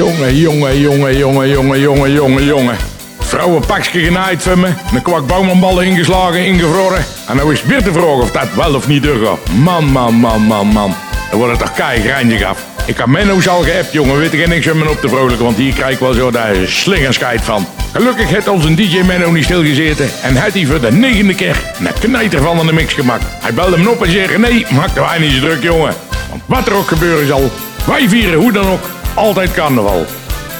Jongen, jongen, jongen, jongen, jongen, jongen, jongen, jongen. Vrouwen pakje genaaid van me, een kwak bouwmanballen ingeslagen, ingevroren. En nou is weer de vraag of dat wel of niet doorgaat. Man, man, man, man, man. Dan wordt het toch kei grijndig af. Ik heb Menno's al geappt, jongen. Weet ik niks om me op te vrolijken, want hier krijg ik wel zo daar slingerscheid van. Gelukkig heeft onze DJ Menno niet stilgezeten en heeft hij voor de negende keer een knijter van in de mix gemaakt. Hij belde me op en zei, nee, maak er wij niet zo druk, jongen. Want wat er ook gebeuren zal, wij vieren hoe dan ook altijd carnaval.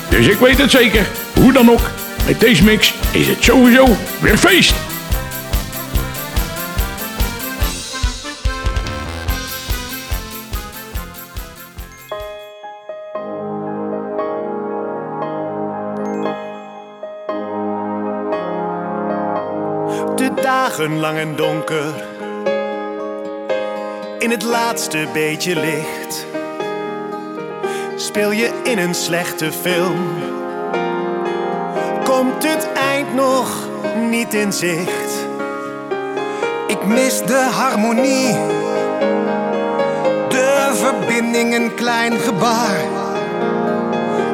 Dus ik weet het zeker, hoe dan ook, met deze mix is het sowieso weer feest. De dagen lang en donker. In het laatste beetje licht. Speel je in een slechte film. Komt het eind nog niet in zicht? Ik mis de harmonie. De verbinding een klein gebaar.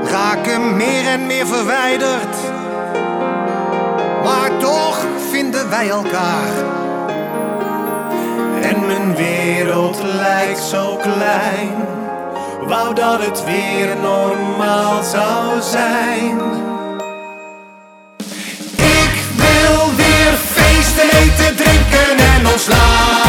Raken meer en meer verwijderd. Maar toch vinden wij elkaar. En mijn wereld lijkt zo klein. Wou dat het weer normaal zou zijn. Ik wil weer feesten, eten, drinken en ons laten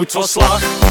goed van slag.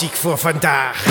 Klassiek voor vandaag.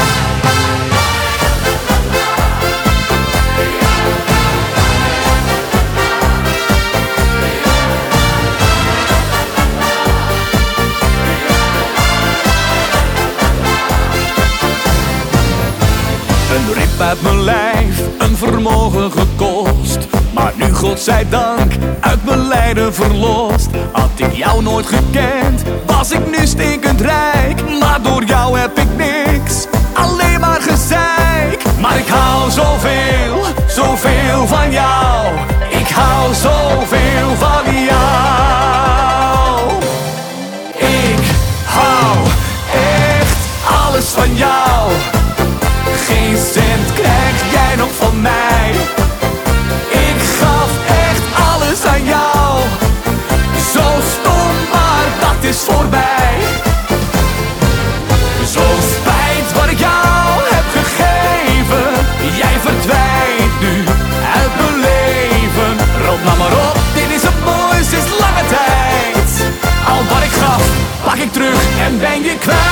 Een rip uit mijn lijf, een vermogen gekost. Maar nu, godzijdank, uit mijn lijden verlost. Had ik jou nooit gekend, was ik nu stinkend rijk. Maar door jou heb ik niks, alleen maar gezeik. Maar ik hou zoveel, zoveel van jou. Ik hou zoveel van jou. Ik hou echt alles van jou. Is voorbij. Zo spijt wat ik jou heb gegeven. Jij verdwijnt nu uit mijn leven. Rot nou maar op, dit is het mooiste sinds lange tijd. Al wat ik gaf, pak ik terug en ben je kwijt.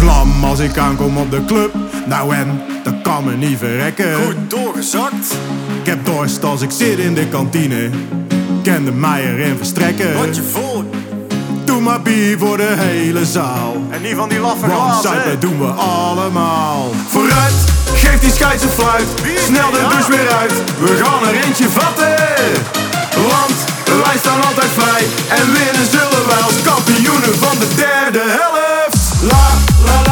Nog lam als ik aankom op de club. Nou en, dat kan me niet verrekken. Goed doorgezakt. Ik heb dorst als ik zit in de kantine. Ken de meier in verstrekken. Wat je vol. Doe maar bier voor de hele zaal. En niet van die laffe Want glazen. zuipen doen we allemaal. Vooruit, geef die scheids een fluit. Snel de douche weer uit. We gaan er eentje vatten. Want wij staan altijd vrij. En winnen zullen wij als kampioenen van de derde helft. La la la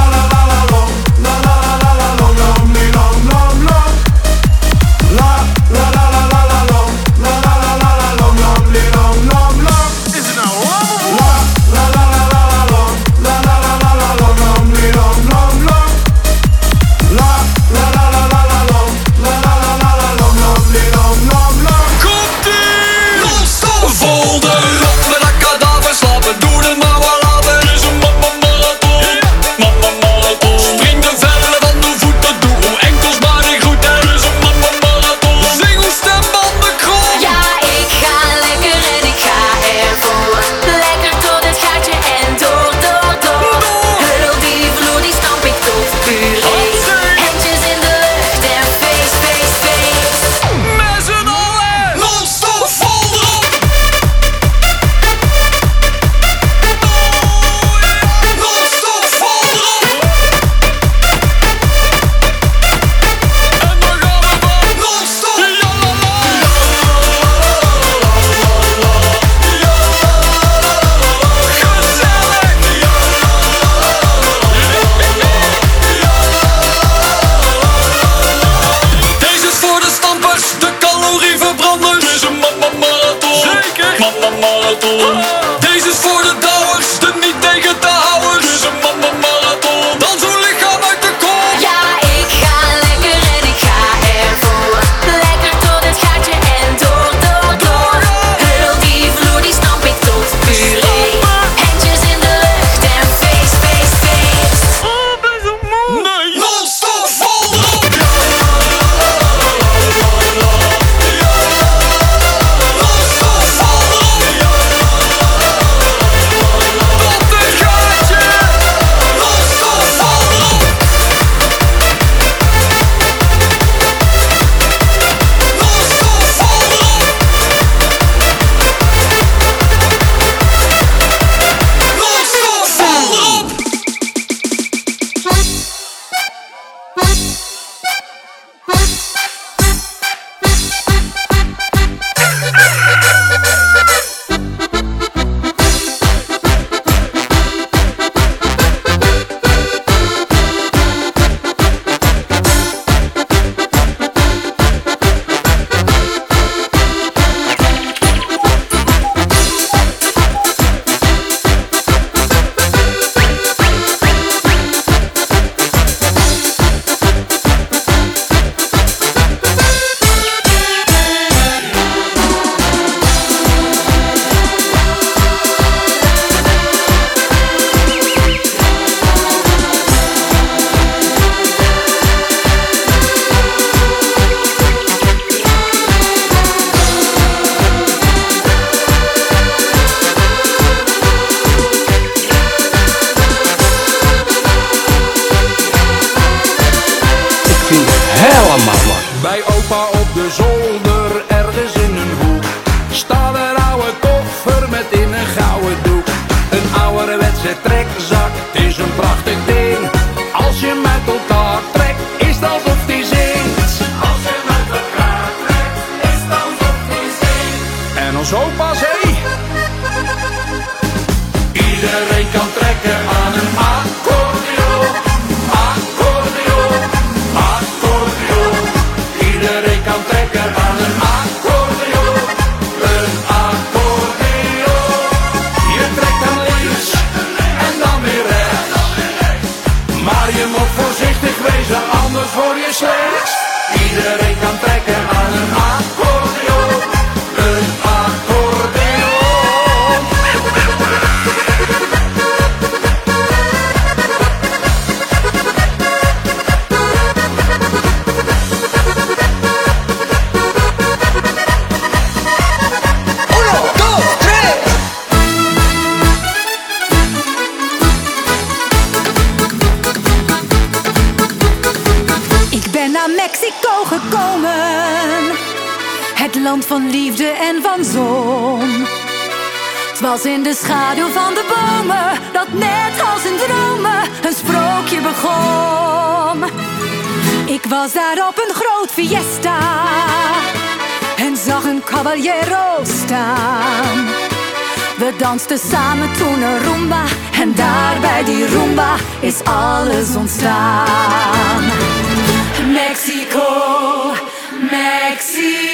een groot fiesta en zag een caballero staan. We dansten samen toen een rumba en daar bij die rumba is alles ontstaan. Mexico, Mexico.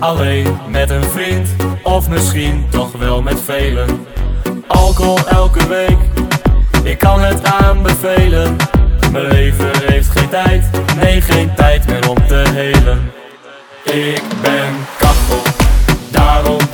Alleen met een vriend, of misschien toch wel met velen. Alcohol elke week, ik kan het aanbevelen. Mijn leven heeft geen tijd, nee geen tijd meer om te helen. Ik ben kapot, daarom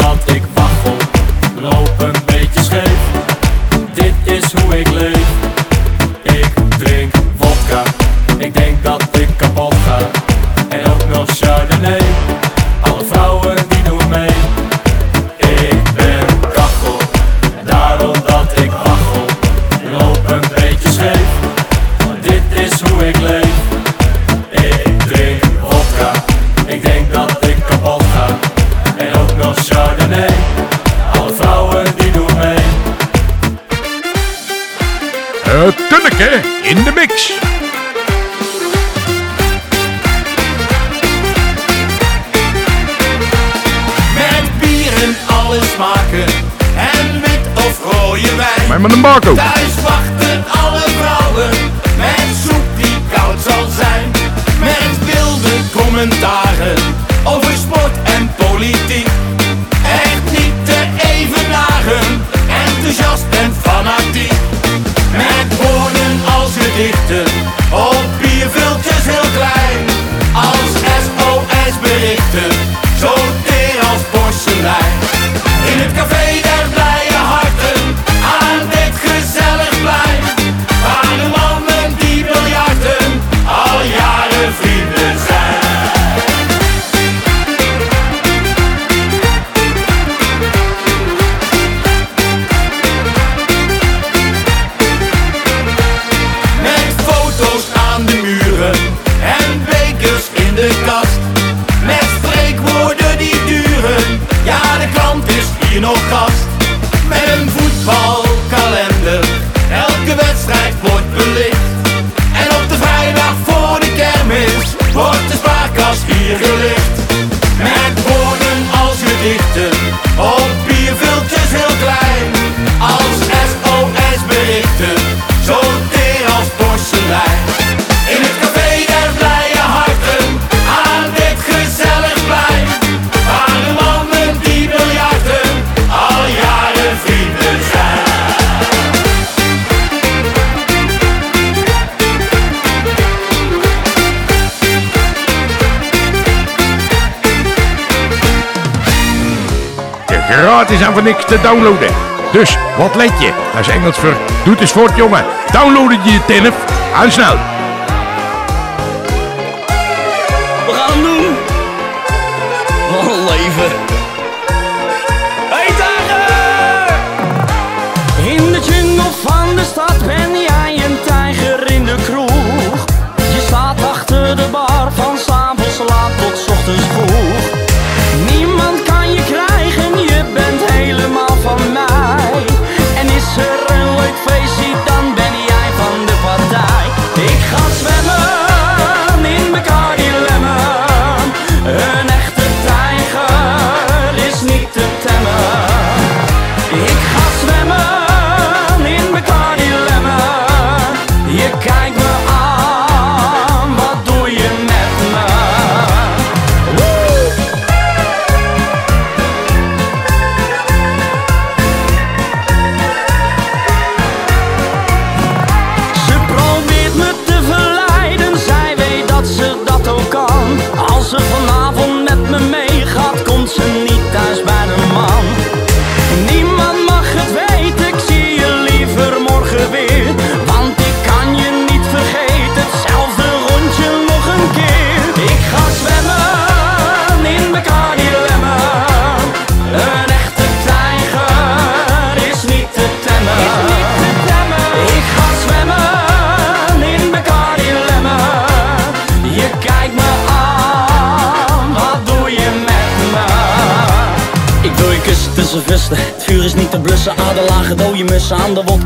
is aan van niks te downloaden. Dus wat let je? Dat is Engels voor doet eens voort jongen. Downloaden je je telef. Aan snel.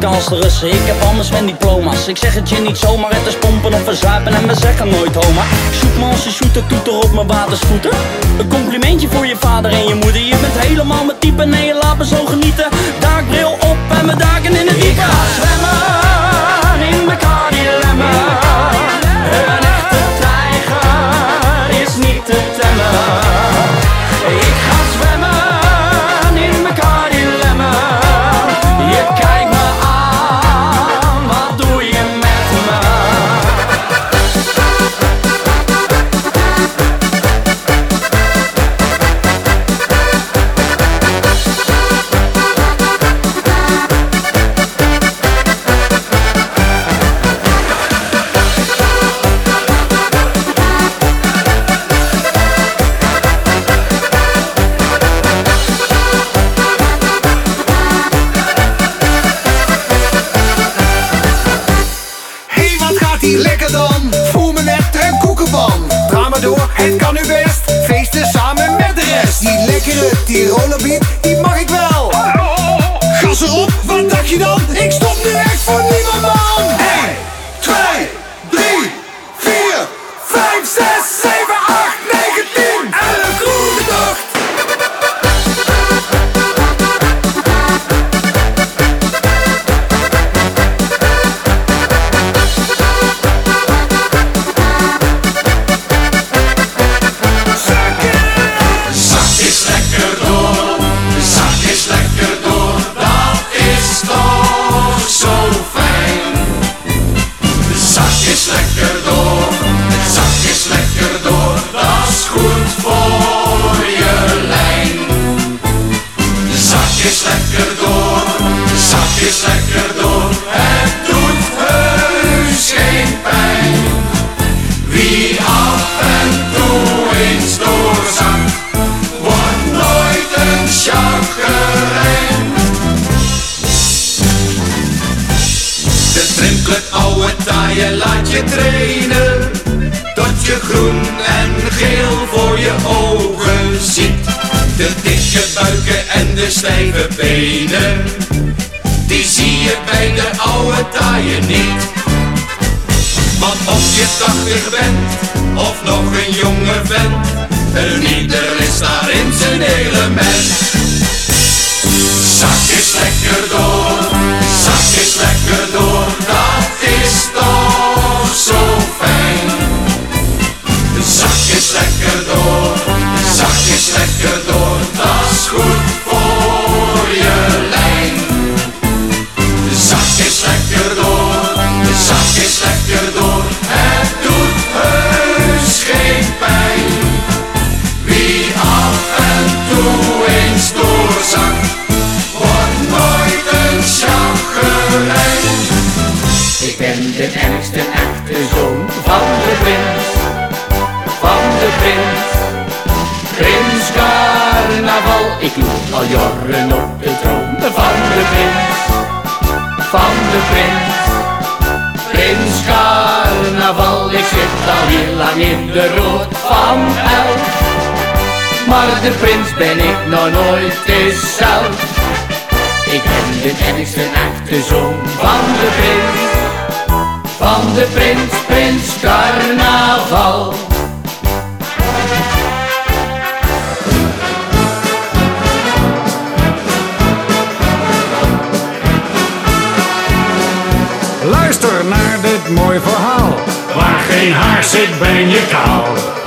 Ik heb anders mijn diploma's. Ik zeg het je niet zomaar, het is pompen of verzuipen En we zeggen nooit homa. Shoot me als je shooter, toeter op mijn watersvoeten Een complimentje voor je vader en je moeder. Je bent helemaal mijn type, nee je laat me zo genieten. Daakbril op en mijn daken in het diepe De prins ben ik nog nooit eens zelf. Ik ben de ergste echte zoon van de prins van de prins, prins carnaval. Luister naar dit mooi verhaal. Waar geen haar zit, ben je kaal.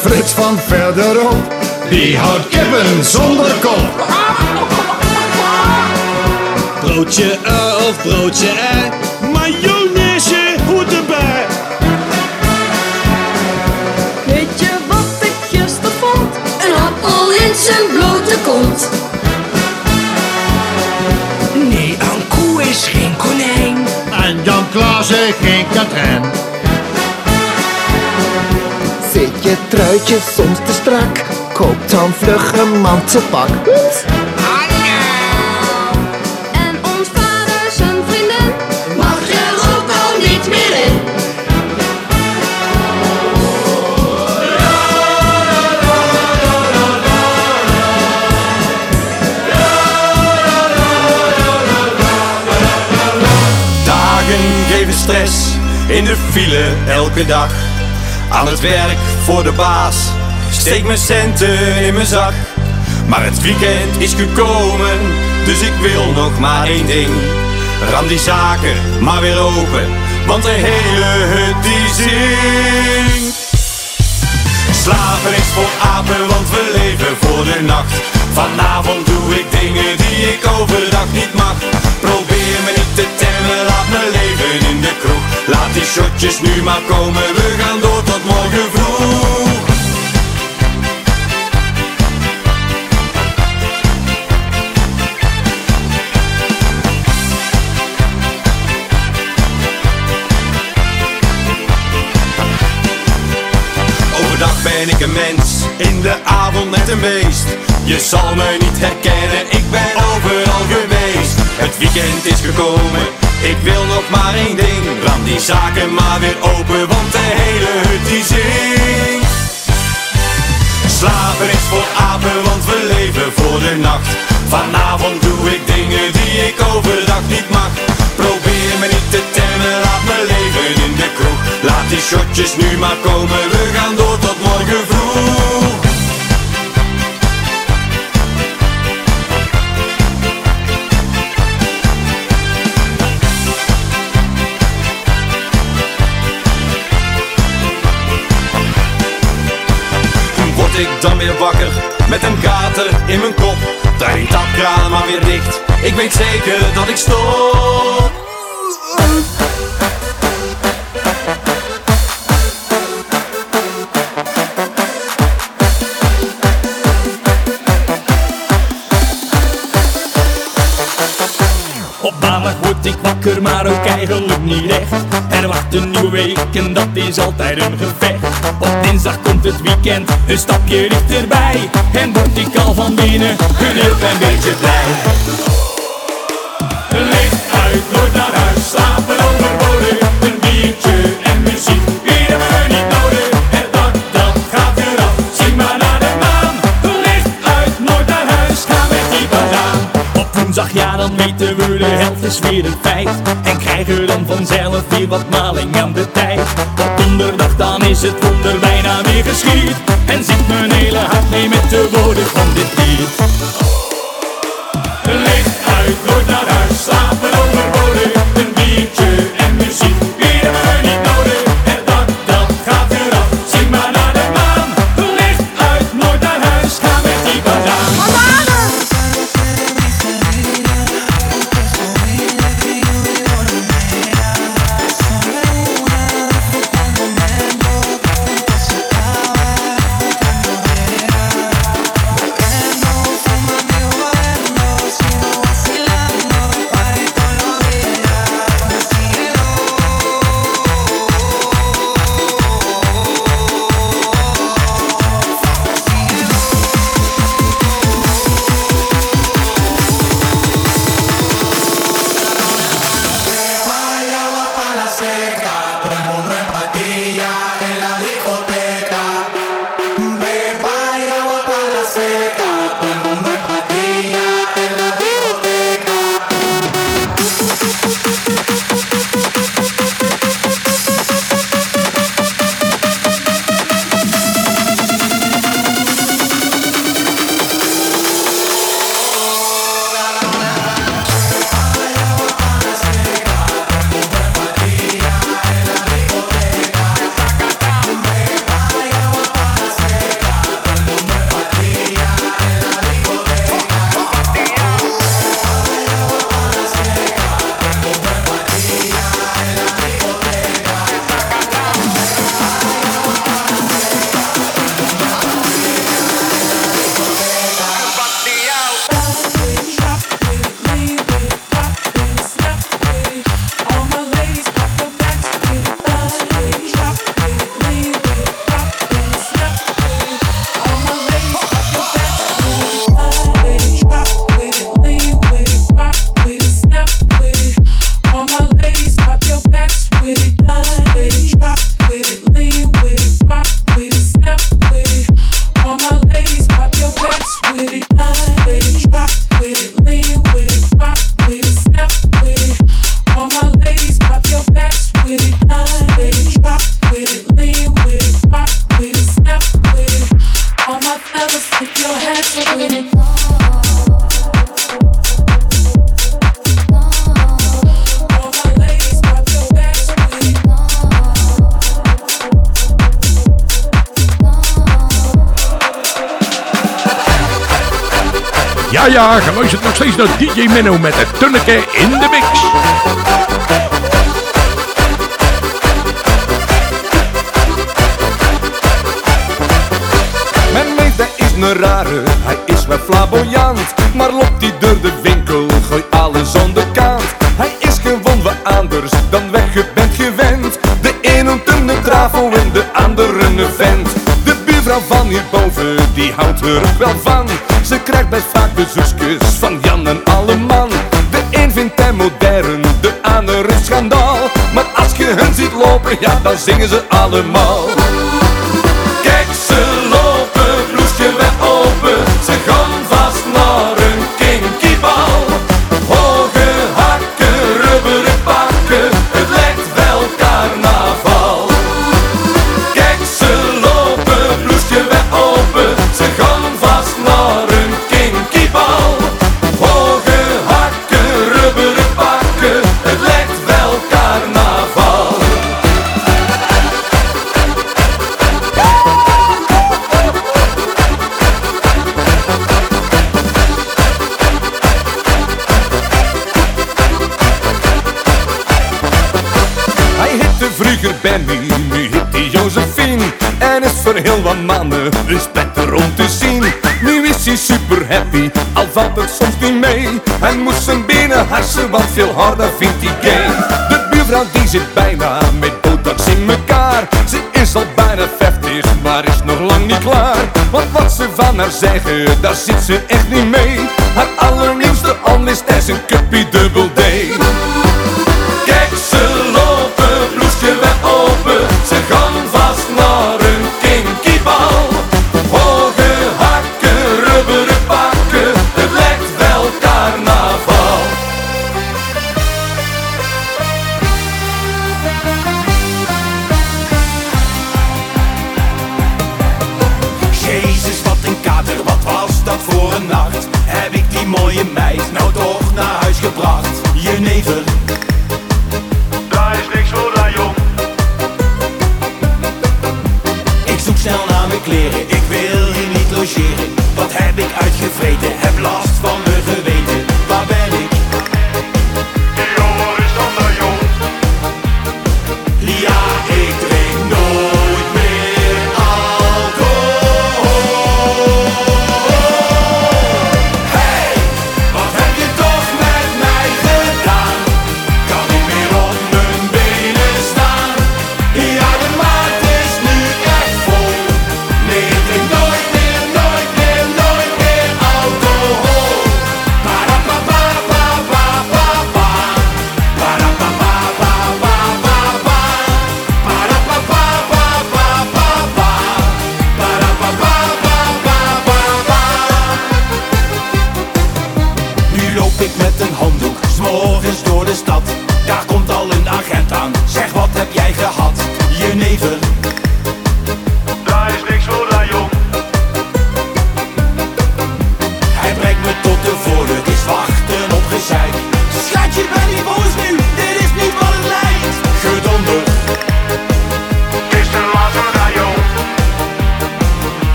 Frits van verderop, die houdt kippen zonder kop. Broodje ui of broodje ei, mayonaise hoort erbij. Weet je wat ik gisteren vond? Een appel in zijn blote kont. Nee, een koe is geen konijn. En Jan Klaassen geen Katrijn. Je truitje soms te strak? Koop dan vlug een mantelpak. En ons vader zijn vrienden mag er ook al niet meer in. Dagen geven stress in de file elke dag. Aan het werk voor de baas, steek mijn centen in mijn zak. Maar het weekend is gekomen, dus ik wil nog maar één ding. Ram die zaken maar weer open, want de hele hut die zingt. Slapen is voor apen, want we leven voor de nacht. Vanavond doe ik dingen die ik overdag niet mag laat me leven in de kroeg. Laat die shotjes nu maar komen, we gaan door tot morgen vroeg. Overdag ben ik een mens, in de avond net een beest. Je zal me niet herkennen, ik ben overal geweest. Het weekend is gekomen ik wil nog maar één ding. Ram die zaken maar weer open, want de hele hut die zingt. Slapen is voor apen, want we leven voor de nacht. Vanavond doe ik dingen die ik overdag niet mag. Probeer me niet te temmen, laat me leven in de kroeg. Laat die shotjes nu maar komen, we gaan door tot morgen vroeg. Dan weer wakker met een kater in mijn kop? Draai die tapkraan maar weer dicht. Ik weet zeker dat ik stop. Ik wakker, maar ook eigenlijk niet echt. Er wacht een nieuwe week en dat is altijd een gevecht. Op dinsdag komt het weekend, een stapje dichterbij. En word ik al van binnen een heel klein beetje blij. Licht uit, nooit naar huis, slapen overbodig. Een biertje en muziek, we niet de helft is weer een feit. En krijgen dan vanzelf weer wat maling aan de tijd. Op donderdag dan is het wonder bijna weer geschied. En zingt mijn hele hart mee met de woorden van dit lied. Licht uit, nooit naar huis, slapen overbodig. Een biertje en muziek, ja, geluisterd nog steeds naar DJ Menno met het tunneke in de mix. Mijn meid, is een rare, hij is wel flamboyant. Maar loopt die door de winkel, gooi alles aan de kant. Hij is gewoon wat anders dan weg je bent gewend. De een een trafel en de andere een vent. De buurvrouw van hierboven, die houdt er wel van. Ze krijgt best vaak bezoekjes van Jan en Alleman. De een vindt hij modern, de ander een schandaal. Maar als je hen ziet lopen, ja, dan zingen ze allemaal. veel harder vindt die game. De buurvrouw die zit bijna met botox in elkaar. Ze is al bijna 50, maar is nog lang niet klaar. Want wat ze van haar zeggen, daar zit ze echt niet mee. Haar allernieuwste al is een cupid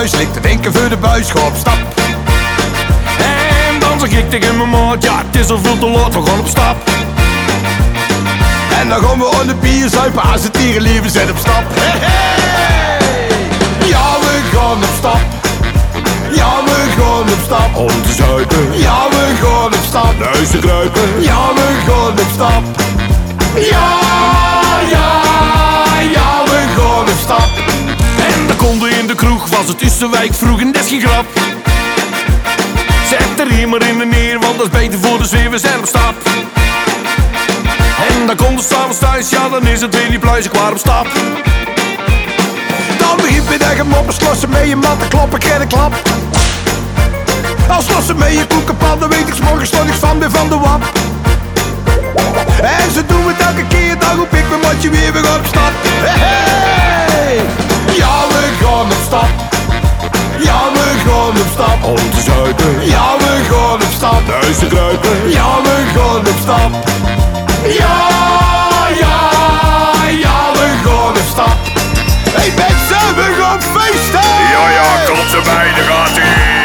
thuis, ligt te denken voor de buis, ga op stap. En dan zeg ik tegen mijn maat, ja het is al veel te laat, we gaan op stap. En dan gaan we aan de bier zuipen, als het dierenleven zijn op stap. Hey, hey. Ja, we gaan op stap. Ja, we gaan op stap. Om te zuipen, Ja, we gaan op stap. huis te kruipen. Ja, we gaan op stap. Ja, ja, ja, we gaan op stap. De konden in de kroeg was het tussenwijk vroeg en dat is geen grap. Zet er hier maar in de neer, want dat is beter voor de sfeer, we op stap. En dan komt de s'avonds thuis, ja dan is het weer niet pluis, waar op stap. Dan begint met eigen moppen, slossen met je matten, kloppen, geen klap. Als slossen met je koekenpan, dan weet ik morgens nog niks van weer van de wap. En ze doen het elke keer, dan roep ik mijn matje weer weer op stap. Ja, we gaan op stap. Ja, we gaan op stap. Om te zuipen, Ja, we gaan op stap. naar huis te kruipen. Ja, we gaan op stap. Ja, ja, ja, we gaan op stap. Hey mensen, we gaan feesten! Ja, ja, komt erbij, daar gaat ie.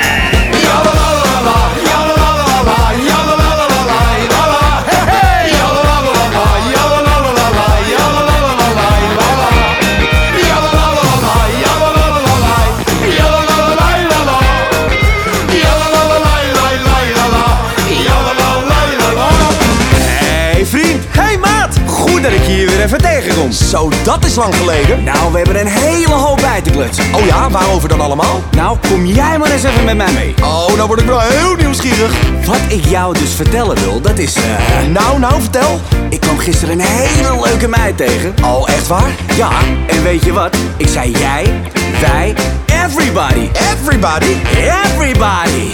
Even. Zo, dat is lang geleden. Nou, we hebben een hele hoop bij te klutsen. Oh ja, waarover dan allemaal? Nou, kom jij maar eens even met mij mee. Oh, nou word ik wel heel nieuwsgierig. Wat ik jou dus vertellen wil, dat is... eh, Nou, nou, vertel. Ik kwam gisteren een hele leuke meid tegen. Oh, echt waar? Ja, en weet je wat? Ik zei jij, wij. Everybody? Everybody. Everybody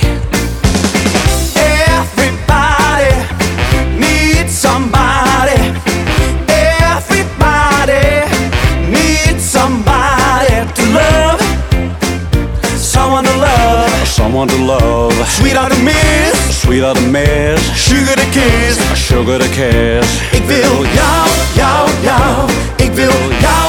Someone to love. Sweetheart to miss. Sweetheart to miss. Sugar to kiss. Sugar to kiss. Ik wil jou, jou, jou. Ik wil jou,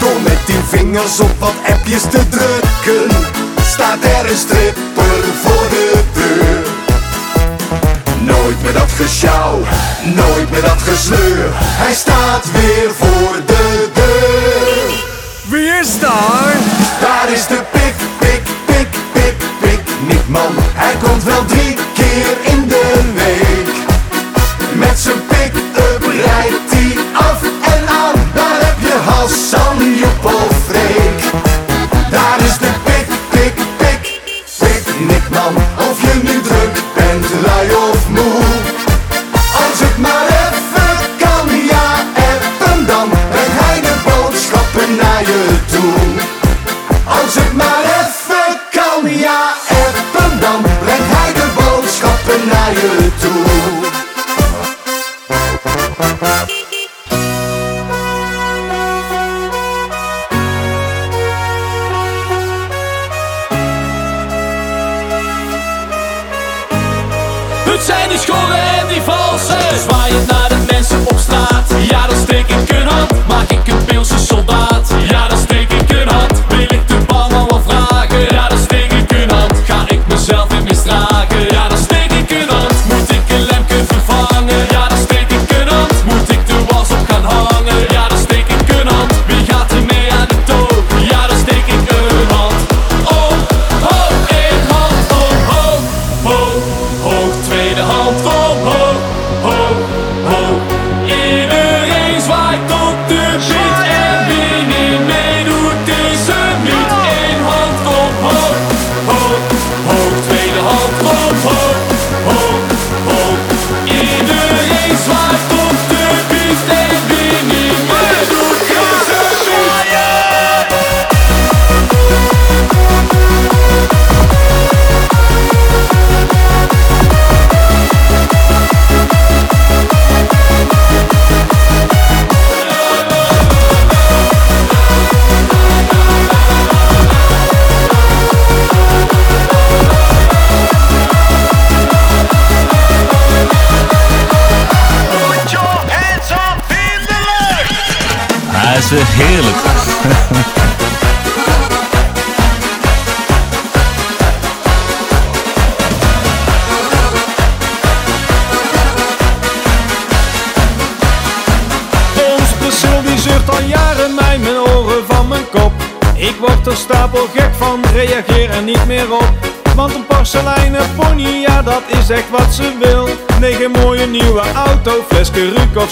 Door met die vingers op wat appjes te drukken, staat er een stripper voor de deur. Nooit meer dat gesjouw, nooit meer dat gesleur, hij staat weer voor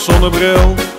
zonnebril.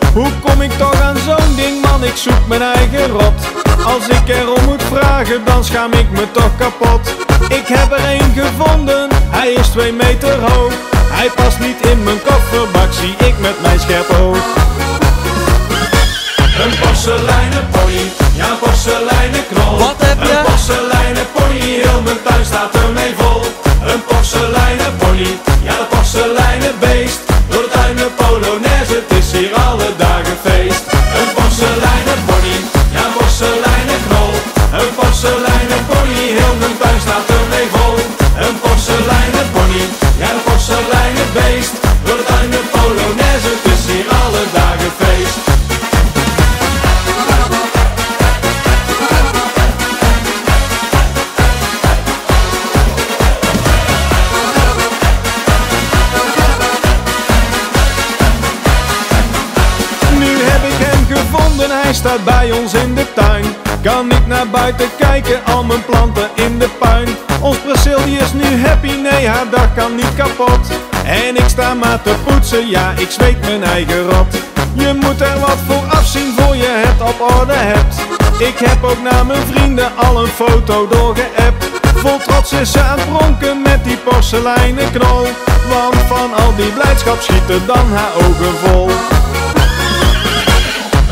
poetsen, ja ik zweet mijn eigen rot. Je moet er wat voor afzien voor je het op orde hebt. Ik heb ook naar mijn vrienden al een foto doorgeappt. Vol trots is ze aan het met die porseleinen knol. Want van al die blijdschap schieten dan haar ogen vol.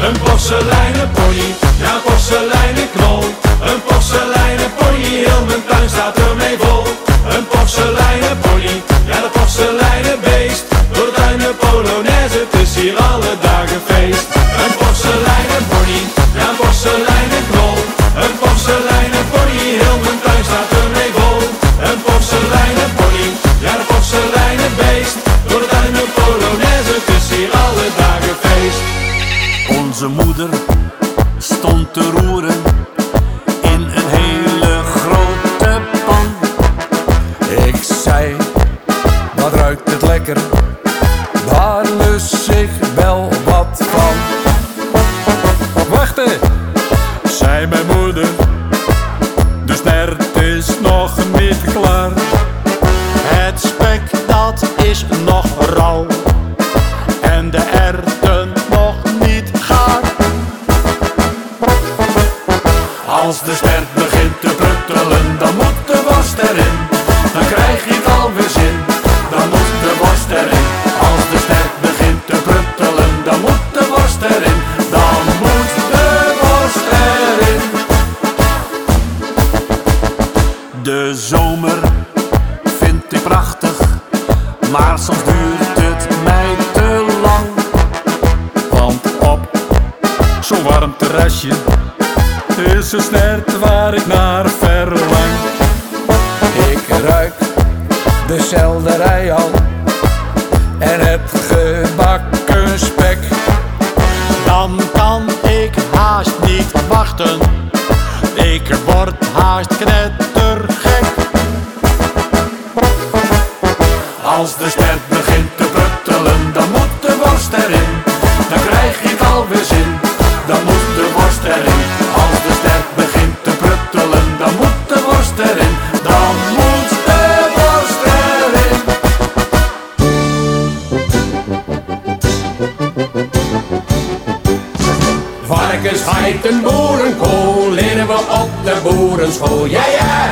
Een porseleinen pony, ja porseleinen knol. Een porseleinen pony, heel mijn tuin staat ermee vol. Een porseleinen pony, ja de porseleinen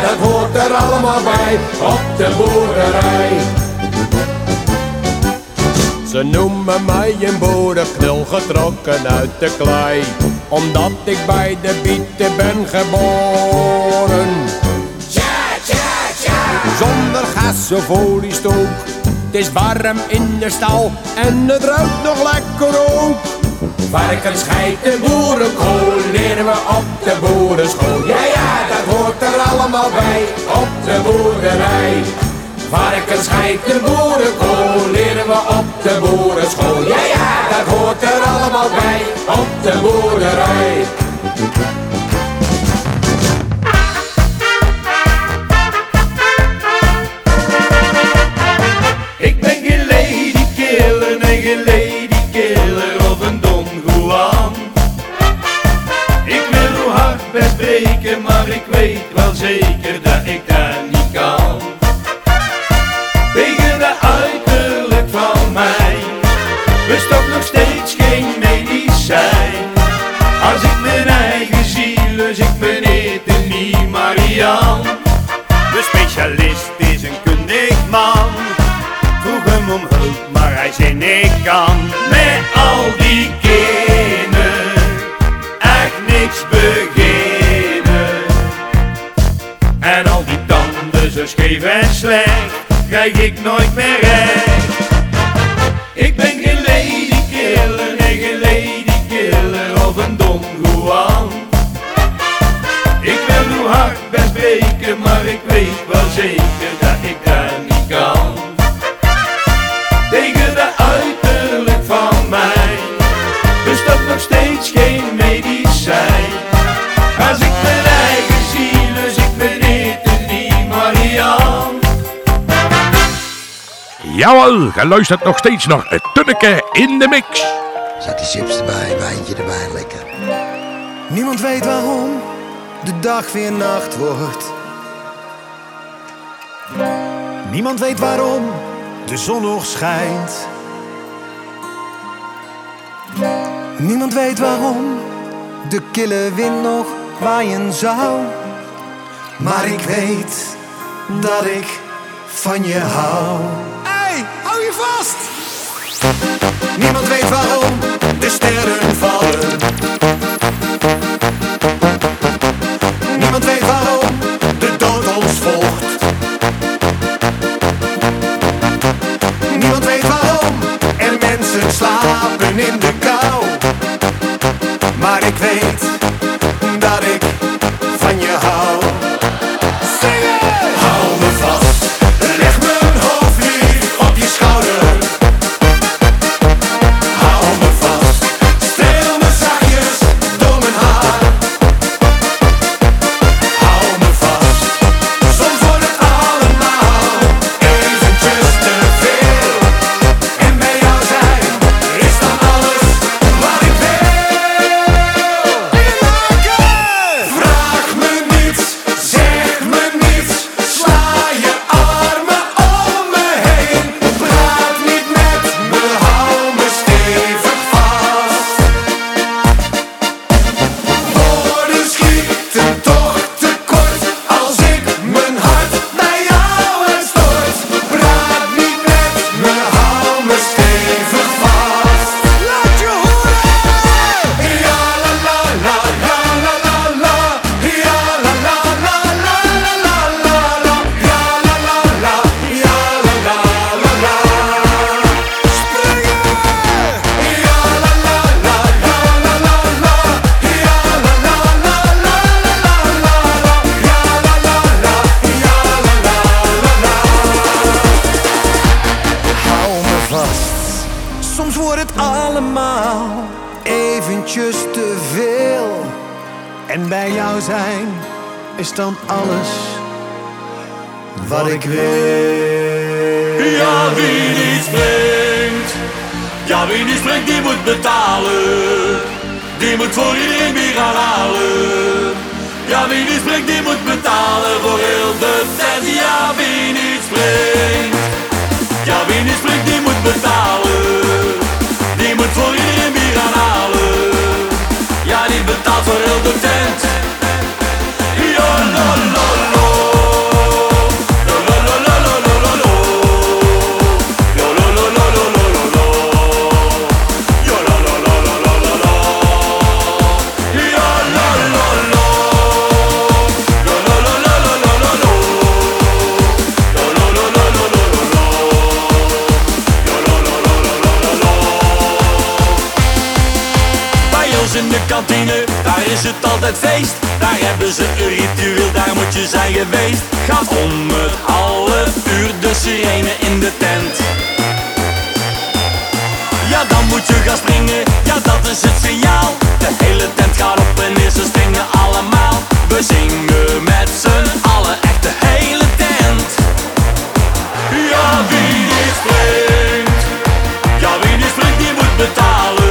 het hoort er allemaal bij op de boerderij. Ze noemen mij een boerenknul getrokken uit de klei, omdat ik bij de bieten ben geboren. Tja, tja, tja! Zonder gas of oliestook, het is warm in de stal en het ruikt nog lekker ook. Varkens, geiten, boerenkool leren we op de boerenschool. Ja, ja, hoort er allemaal bij op de boerderij. Varkens, geiten, boerenkool leren we op de boerenschool. Ja, ja, dat hoort er allemaal bij op de boerderij. ik weet wel zeker Leven slecht, krijg ik nooit meer recht. Jawel, geluisterd nog steeds naar het tunneke in de mix. Zet die chips erbij, wijntje erbij, lekker. Niemand weet waarom de dag weer nacht wordt. Niemand weet waarom de zon nog schijnt. Niemand weet waarom de kille wind nog waaien zou. Maar ik weet dat ik van je hou hou je vast. Niemand weet waarom de sterren vallen. In de kantine, daar is het altijd feest. Daar hebben ze een ritueel, daar moet je zijn geweest. Gaat om het half uur de sirene in de tent. Ja, dan moet je gaan springen, ja dat is het signaal. De hele tent gaat op en neer, ze springen allemaal. We zingen met z'n allen, echt de hele tent. Ja, wie niet springt, ja wie niet springt, die moet betalen.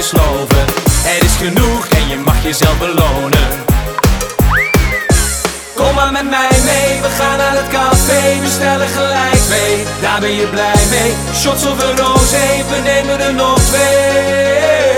Te? Er is genoeg en je mag jezelf belonen. Kom maar met mij mee, we gaan naar het café, we stellen gelijk twee Daar ben je blij mee, shots een rosé, we nemen er nog twee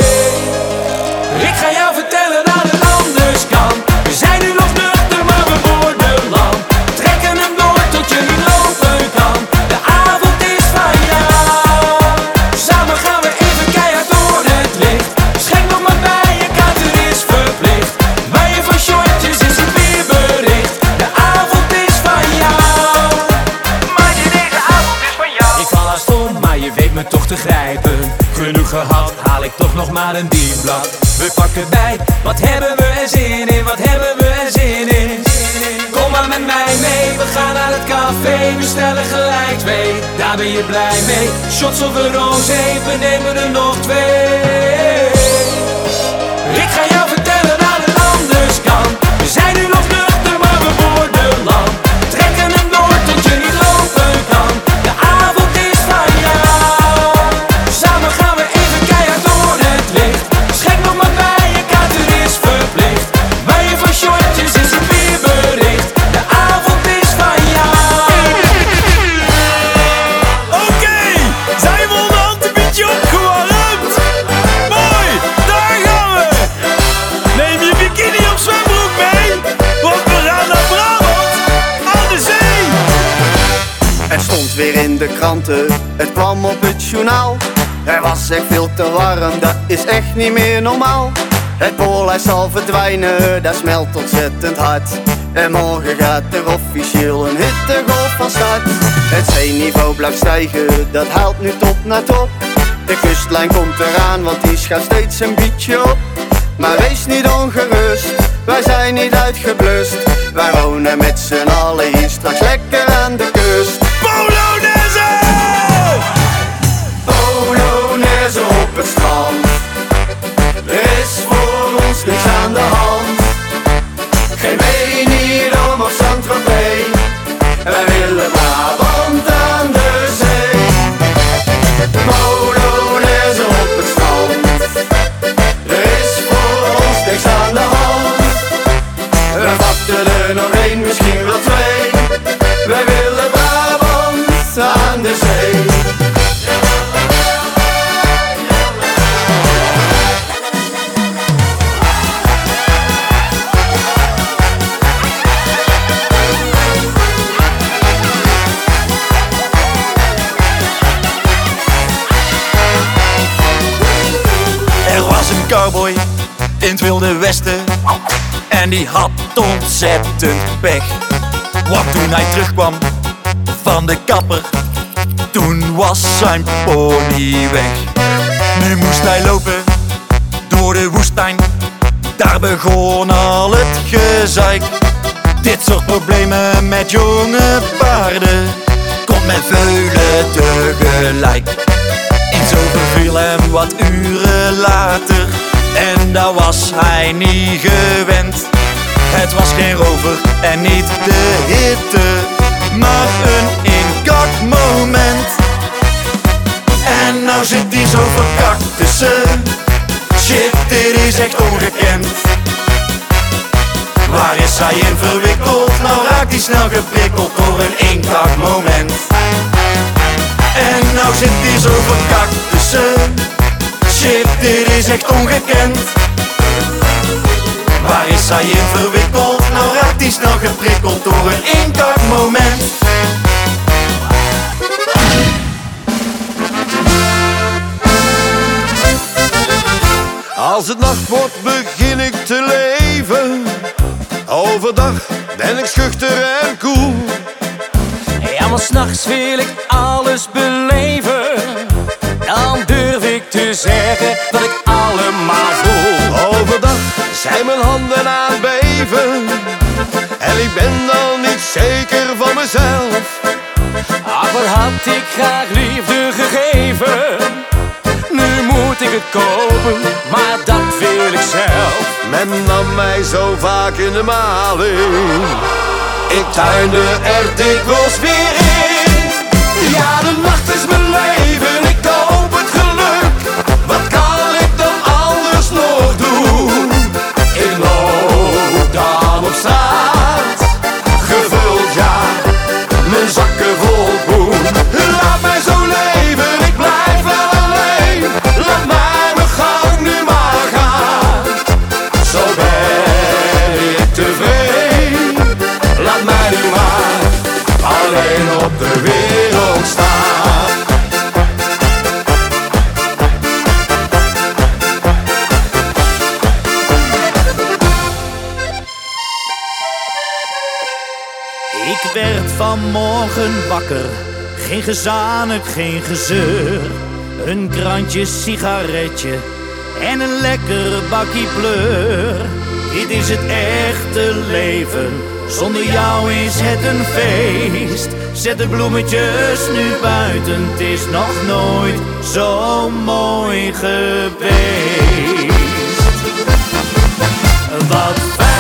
We pakken bij, wat hebben we er zin in, wat hebben we er zin in? Kom maar met mij mee, we gaan naar het café, we stellen gelijk twee Daar ben je blij mee, shots of een rosé, we nemen er nog twee normaal. Het poolijs zal verdwijnen, dat smelt ontzettend hard. En morgen gaat er officieel een hittegolf van start. Het zeeniveau blijft stijgen, dat haalt nu tot naar top. De kustlijn komt eraan, want die schuift steeds een beetje op. Maar wees niet ongerust, wij zijn niet uitgeblust. Wij wonen met z'n allen hier straks lekker aan de kust. Polonaise! Polonaise op het strand. Die had ontzettend pech. Want toen hij terugkwam van de kapper Toen was zijn pony weg. Nu moest hij lopen door de woestijn. Daar begon al het gezeik. Dit soort problemen met jonge paarden Komt met veulen tegelijk. Iets overviel hem wat uren later. En daar was hij niet gewend Het was geen rover en niet de hitte Maar een inkakmoment. En nou zit hij zo verkakt tussen. Shit, dit is echt ongekend. Waar is hij in verwikkeld? Nou raakt hij snel geprikkeld door een inkakmoment. En nou zit hij zo verkakt tussen. Shit, dit is echt ongekend Waar is hij in verwikkeld? Nou raakt hij snel geprikkeld door een inkakmoment Als het nacht wordt begin ik te leven Overdag ben ik schuchter en koel Ja, maar s'nachts wil ik alles beleven. Dan durf ik te zeggen dat ik allemaal voel. Zijn mijn handen aan het beven En ik ben dan niet zeker van mezelf wat had ik graag liefde gegeven. Nu moet ik het kopen, maar dat wil ik zelf. Men nam mij zo vaak in de maling Ik tuinde er dikwijls weer in Ja, de nacht geen gezanik, geen gezeur. Een krantje sigaretje en een lekker bakkie pleur. Dit is het echte leven, zonder jou is het een feest. Zet de bloemetjes nu buiten, het is nog nooit zo mooi geweest. Wat fijn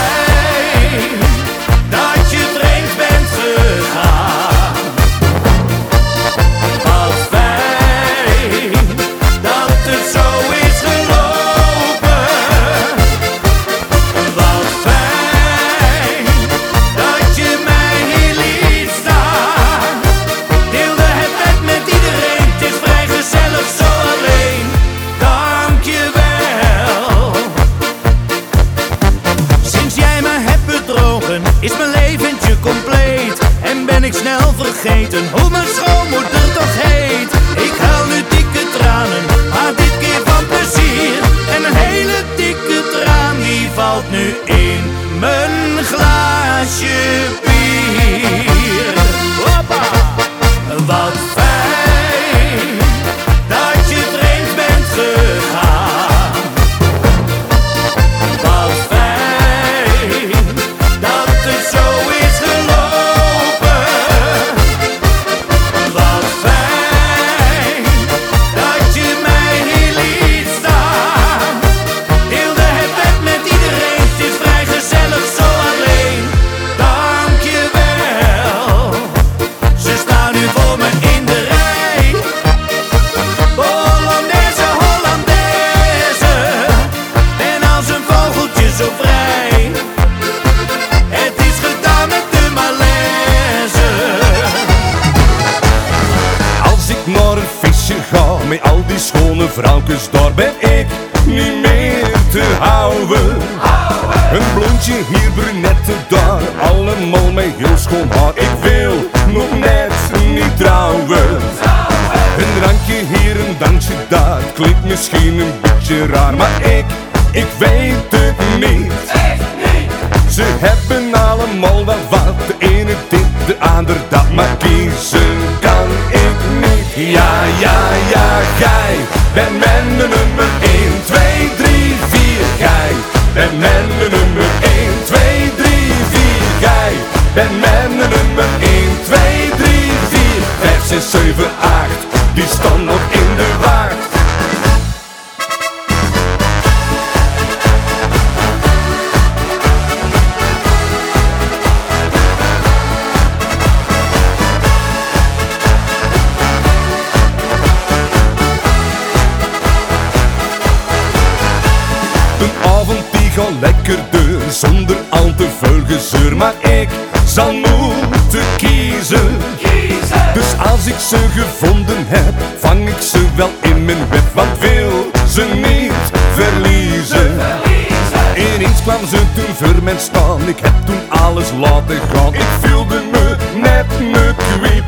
kwam ze toen voor mijn staan. Ik heb toen alles laten gaan. Ik voelde me net een creep.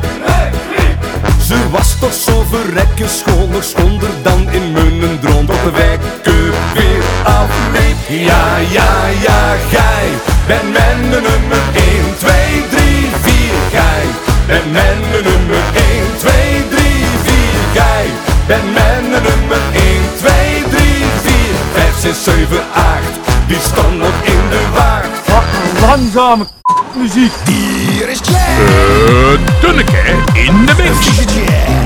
Ze was toch zo verrekken schoon, nog schonder dan in mijn droom Tot de wekker weer afliep. Ja, ja, ja, gij. Bent mijn nummer 1, 2, 3, 4 Gij. Bent mijn nummer 1, 2, 3, 4 Gij. Bent mijn nummer 1, 2, 3, 4 5, 6, 7, 8 Die staan nog in de waard Langzame muziek. Hier is Jack. Uh, Tunneke in de mix.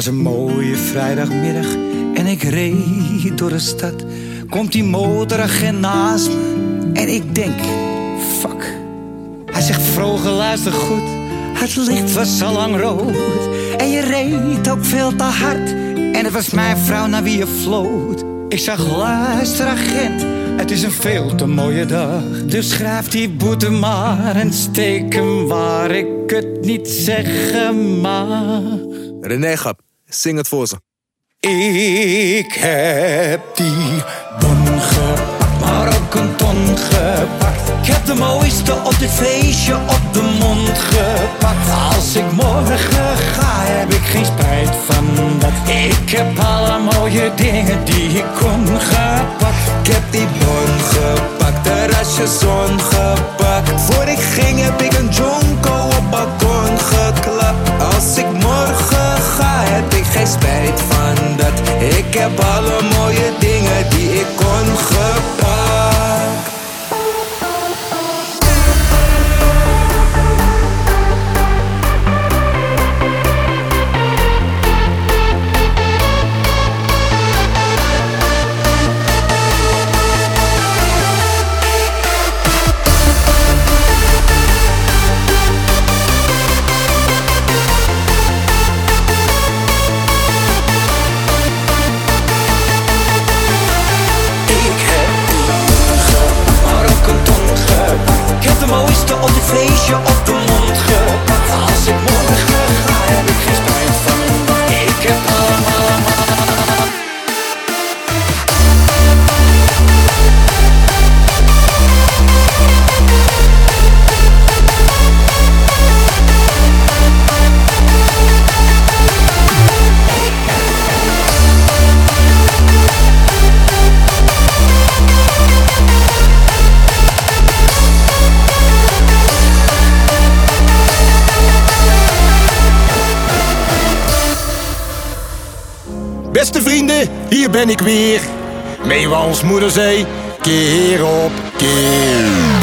Was een mooie vrijdagmiddag. En ik reed door de stad. Komt die motoragent naast me. En ik denk, fuck. Hij zegt, vroeger luister goed. Het licht was al lang rood. En je reed ook veel te hard. En het was mijn vrouw naar wie je floot. Ik zag, luister agent. Het is een veel te mooie dag. Dus schrijf die boete maar en steek hem waar ik het niet zeggen mag. René zing het voor ze. Ik heb die bon gepakt, maar ook een ton gepakt. Ik heb de mooiste op dit feestje op de mond gepakt. Als ik morgen ga, heb ik geen spijt van dat. Ik heb alle mooie dingen die ik kon gepakt. Ik heb die bon gepakt, terrasje zon gepakt. Voor ik ging heb ik een jonko op balkon geklapt. Als ik morgen ga, heb ik geen spijt van dat. Ik heb alle mooie dingen die ik kon gepakt. Hier ben ik weer. Meewals moederzee, keer op keer.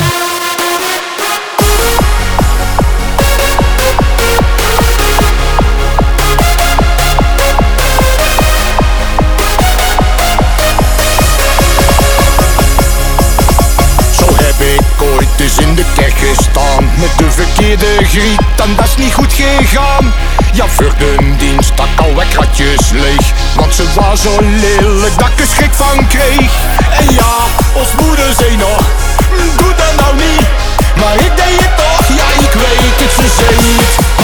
In de kerk gestaan Met de verkeerde griet, en dat is niet goed gegaan Ja, voor de dienst stak al kratjes leeg. Want ze was zo lelijk dat ik er schrik van kreeg. En ja, ons moeder zei nog Doe dat nou niet. Maar ik deed het toch, ja ik weet het, ze zei het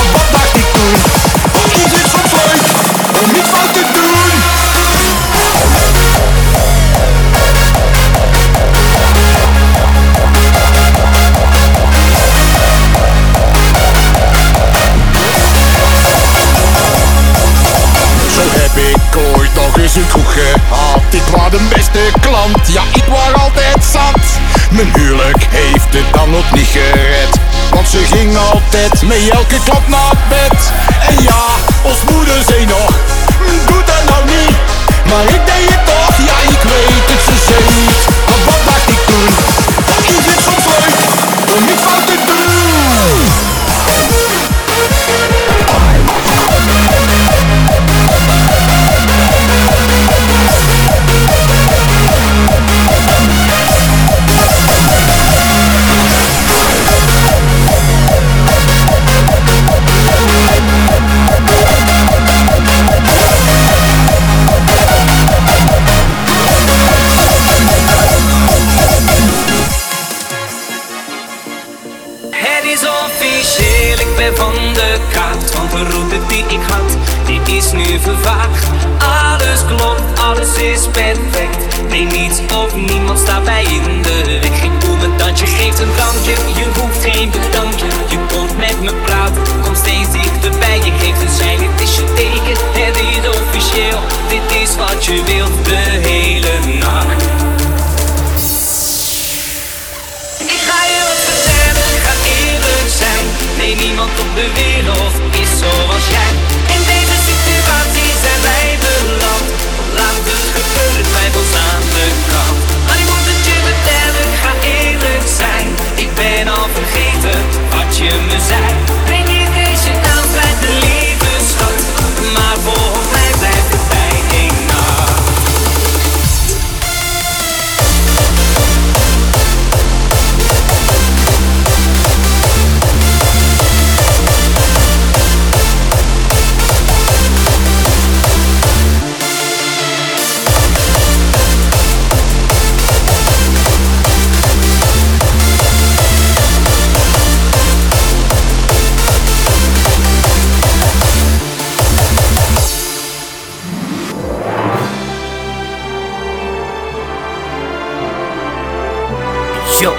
Zo,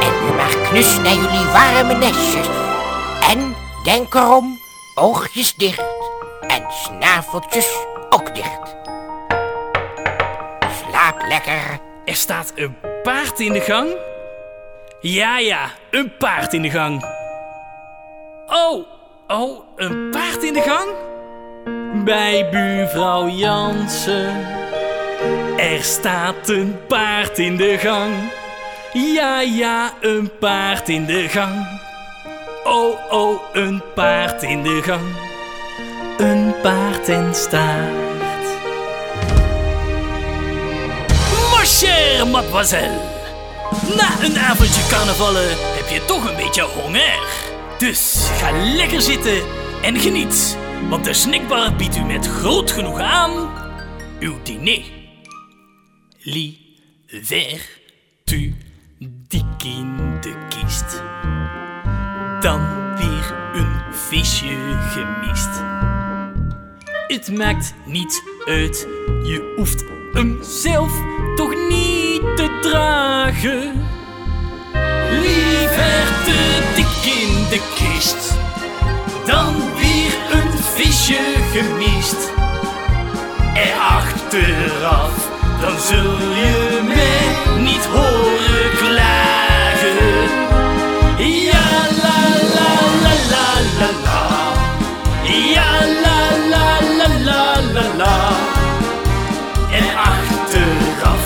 en nu maar knus naar jullie warme nestjes. En denk erom, oogjes dicht en snaveltjes ook dicht. Slaap lekker. Er staat een paard in de gang? Ja, ja, een paard in de gang. Oh, oh, een paard in de gang? Bij buurvrouw Jansen. Er staat een paard in de gang. Ja, ja, een paard in de gang. Oh, oh, een paard in de gang. Een paard en staart. Cher mademoiselle. Na een avondje carnavallen heb je toch een beetje honger. Dus ga lekker zitten en geniet. Want de snackbar biedt u met groot genoeg aan uw diner. Lie, dik in de kist. Dan weer een visje gemist. Het maakt niet uit, je hoeft hem zelf toch niet te dragen. Liever te dik in de kist, dan weer een visje gemist. Er achteraf, dan zul je mij niet horen Ja, la, la, la, la, la, la. En achteraf,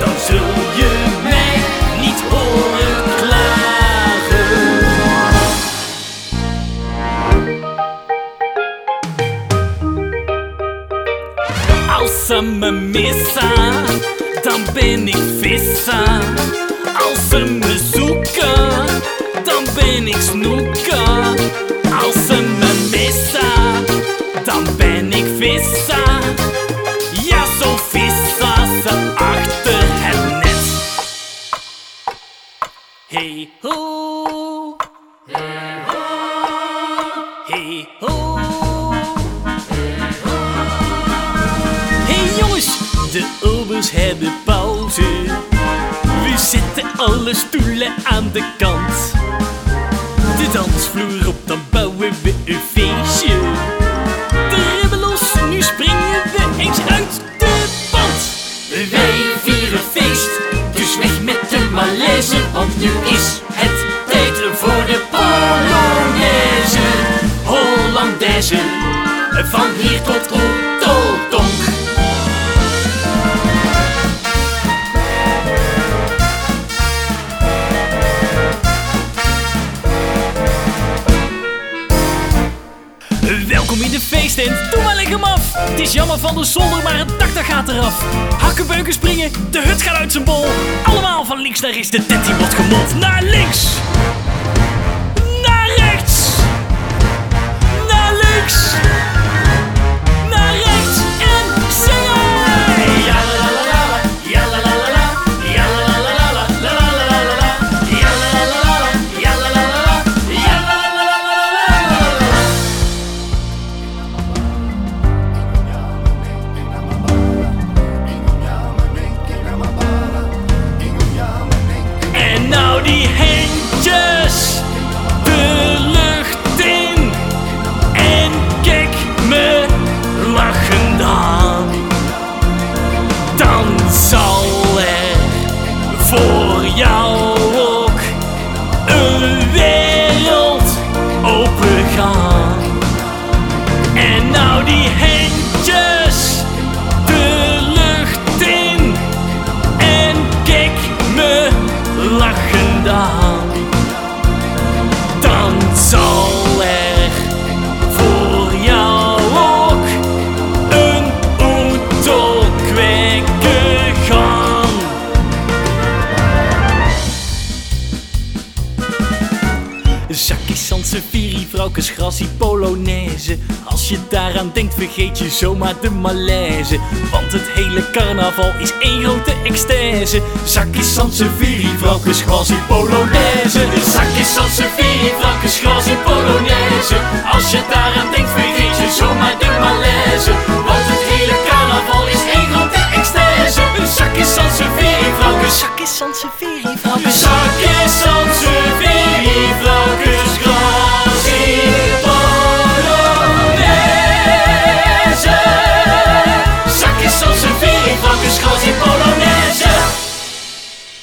dan zul je mij niet horen klagen. Als ze me missen, dan ben ik vissen. Als ze me zoeken, dan ben ik snoek. Hey ho, hey ho. Hey jongens, de obers hebben pauze. We zetten alle stoelen aan de kant. De dansvloer op, dan bouwen we een van hier tot Oeteldonk. Welkom in de feesttent, doe maar lekker af. Het is jammer van de zolder, maar het dak dat gaat eraf. Hakkenbeuken springen, de hut gaat uit zijn bol. Allemaal van links naar rechts, de tent die wordt. Naar links, naar rechts, naar links, je zomaar de malaise Want het hele carnaval is één grote extase. Zakjes, Sansevierie, vrouwkes, grassie, polonaise. Zakjes, Sansevierie, vrouwkes, grassie, polonaise. Als je daaraan denkt vergeet je zomaar de malaise. Want het hele carnaval is één grote extase. Zakjes, Sansevierie, vrouwkes, zakjes, Sansevierie,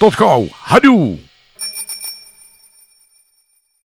Tot gauw. Hadoe.